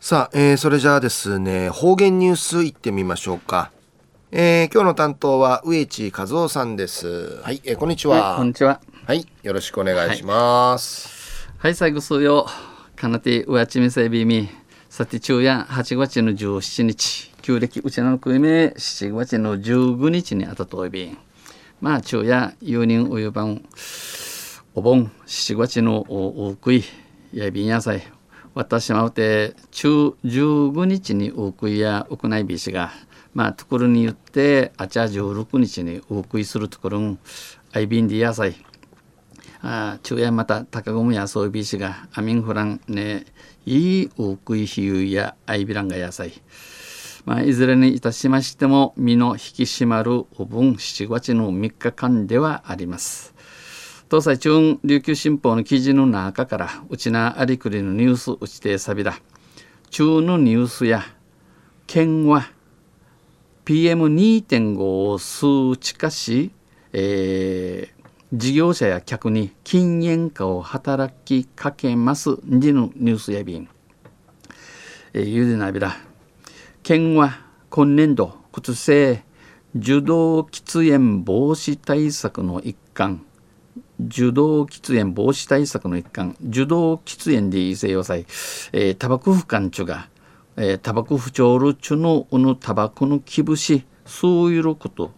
さあ、えー、それじゃあですね、方言ニュースいってみましょうか。えー、今日の担当は植地和夫さんです。はい、えー、こんにちは、はい、こんにちは。はい、よろしくお願いします。はい、最後数曜、かなて上地みせびみ、さて昼夜8月の17日、旧暦うちのくいめ7月の15日にあたといびん。まあ、昼夜、4人お湯番、お盆、7月のおおくい、やびんやさい。私まうて中15日にお食いや屋内ビしがまあところに言ってあちゃ16日にお食いするところんアイビンディ野菜あ中夜また高ゴムやそうビしがアミンフランねいいお食い比喩やアイビランガ野菜まあ、いずれにいたしましても身の引き締まるお盆7月の3日間ではあります。東西中琉球新報の記事の中からうちなありくりのニュースうちてさびだ。中のニュースや県は PM2.5 を数値化し、えー、事業者や客に禁煙化を働きかけます。2のニュースやびん、えー、ゆでなびら県は今年度靴性受動喫煙防止対策の一環受動喫煙防止対策の一環受動喫煙で異性要塞、えー、タバコ不感中が、えー、タバコ不調るちゅのうぬタバコの気ぶしそういうこと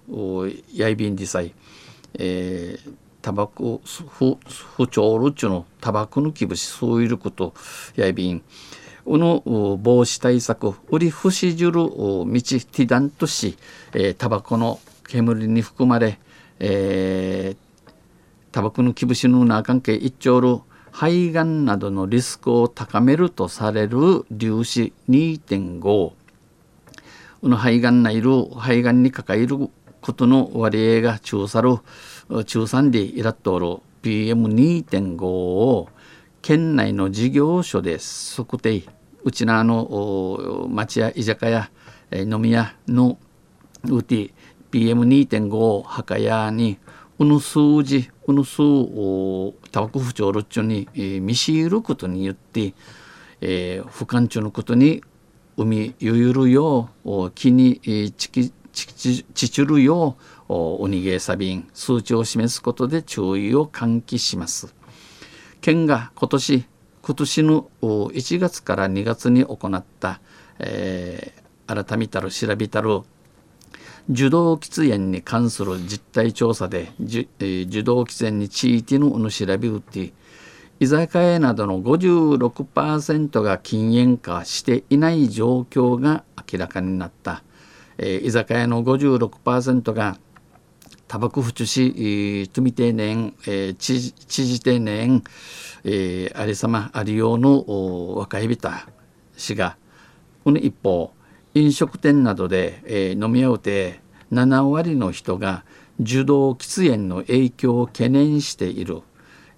やいびんでさい、えー、タバコ不不調るちゅのタバコの気ぶしそういうことやいびん。うの防止対策売り不しじゅる道ティダンとし、えー、タバコの煙に含まれ、えー、タバコの気節のな関係一丁る肺がんなどのリスクを高めるとされる粒子2.5この肺がんないる肺がんに抱えることの割合が中さる中産でいらっとる PM2.5 を県内の事業所で測定うちなの町や居酒屋飲み屋のうて PM2.5 を墓屋にこの数字この数をタバコ不調ロッチョに、えー、見知ることによって、えー、不感中のことに生みゆゆるよう気に、えー、ちきちちちるようおにげさびん数値を示すことで注意を喚起します。県が今年今年の1月から2月に行った、えー、改めたる調べたる受動喫煙に関する実態調査で、受動喫煙についての調べうって居酒屋などの56%が禁煙化していない状況が明らかになった、えー、居酒屋の56%がタバコ不中し、積み定年、えー、知事定年、えー、ありさまありようの若い人氏がこの一方飲食店などで、えー、飲み合うて7割の人が受動喫煙の影響を懸念している、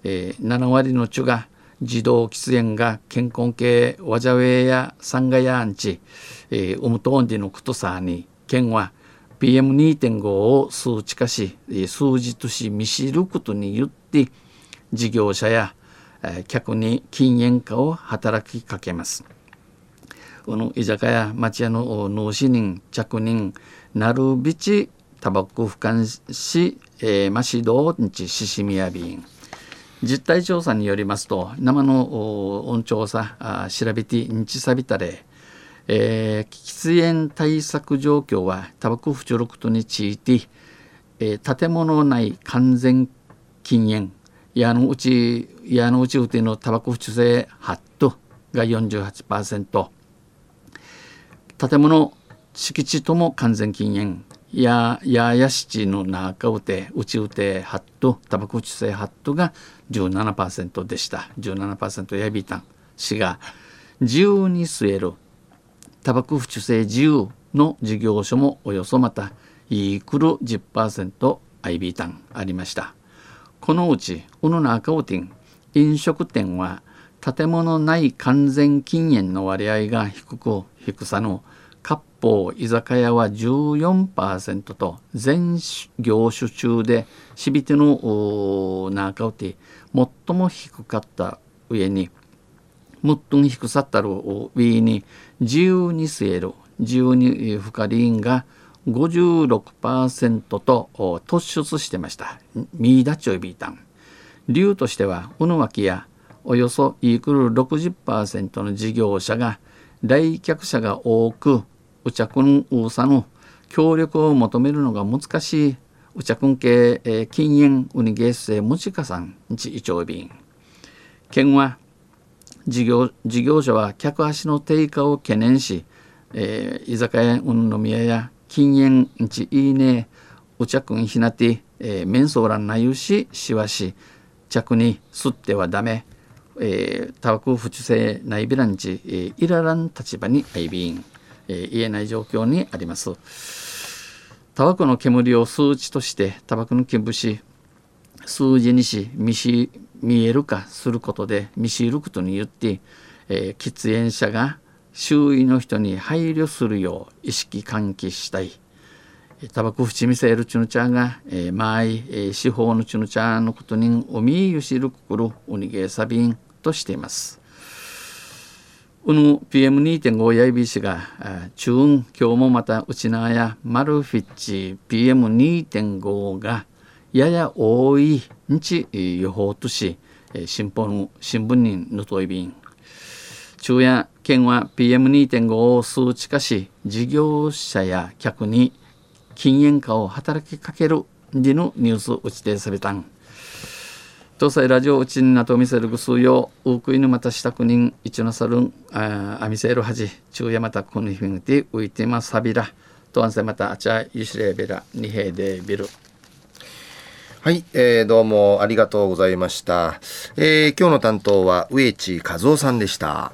えー、7割の人が自動喫煙が健康系わじゃウェやサンガヤアンチ、えー、ウムトンディのことさに県は PM2.5 を数値化し数字とし見知ることによって事業者や客に禁煙化を働きかけます。この居酒屋町屋の農師人着人なるびちタバコ俯瞰し、えー、マシドンチシシミヤビン実態調査によりますと生の音調査あ調べてんちさびたれ、えー、喫煙対策状況はタバコ不調力とについて、えー、建物内完全禁煙矢のうち矢のうちうてのタバコ不中性ハットが48%建物敷地とも完全禁煙。やややしちの中うてうちうてハットタバコ地性ハットが17%でした。17%やびたん市が自由に吸える。タバコ不中性自由の事業所もおよそまたイークル 10%IB タンありました。このうちうの中うてん。飲食店は建物内完全禁煙の割合が低く低さの割烹居酒屋は14%と全業種中でしびての中うて最も低かった上にむっとん低さったるウィーに自由に据える自由にフカリンが56%と突出してました。ミーダチョイビータン。理由としてはウヌワキやおよそイークル60%の事業者が来客者が多くウチャクンウーサの協力を求めるのが難しいウチャクン系、えー、禁煙ウニゲースセムチカさんちイチョイビン県は事業事業者は客足の低下を懸念し、えー、居酒屋うんの宮や禁煙ちいいねうちゃくんひなて、えー、メンソーランなゆししわし着に吸ってはダメ。えー、タバコ不知性内ビランチ、えー、イララン立場に相便、えー、言えない状況にあります。タバコの煙を数値としてタバコの煙し数字にし見し見えるかすることで見知ることによって、えー、喫煙者が周囲の人に配慮するよう意識喚起したい。タバコふちみせるちぬちゃんが、えー、まい、えー、司法のちぬちゃんのことにおみゆしるくくるおにげさびんとしています。うぬ PM2.5 やいびしが中運今日もまたうちなやマルフィッチ PM2.5 がやや多い日予報とし新報新聞にぬといび中夜県は PM2.5 を数値化し事業者や客に禁煙化を働きかけるでのニュースを打ちてされたん東西ラジオうちになと見せるぐすよううくいぬまたしたくにんいちなさるんああみせるはじ中やまたこのひんてういてまさびら。とあんせまたあちゃゆしれべらにへでびるはい、えー、どうもありがとうございました、えー、今日の担当は植地和夫さんでした。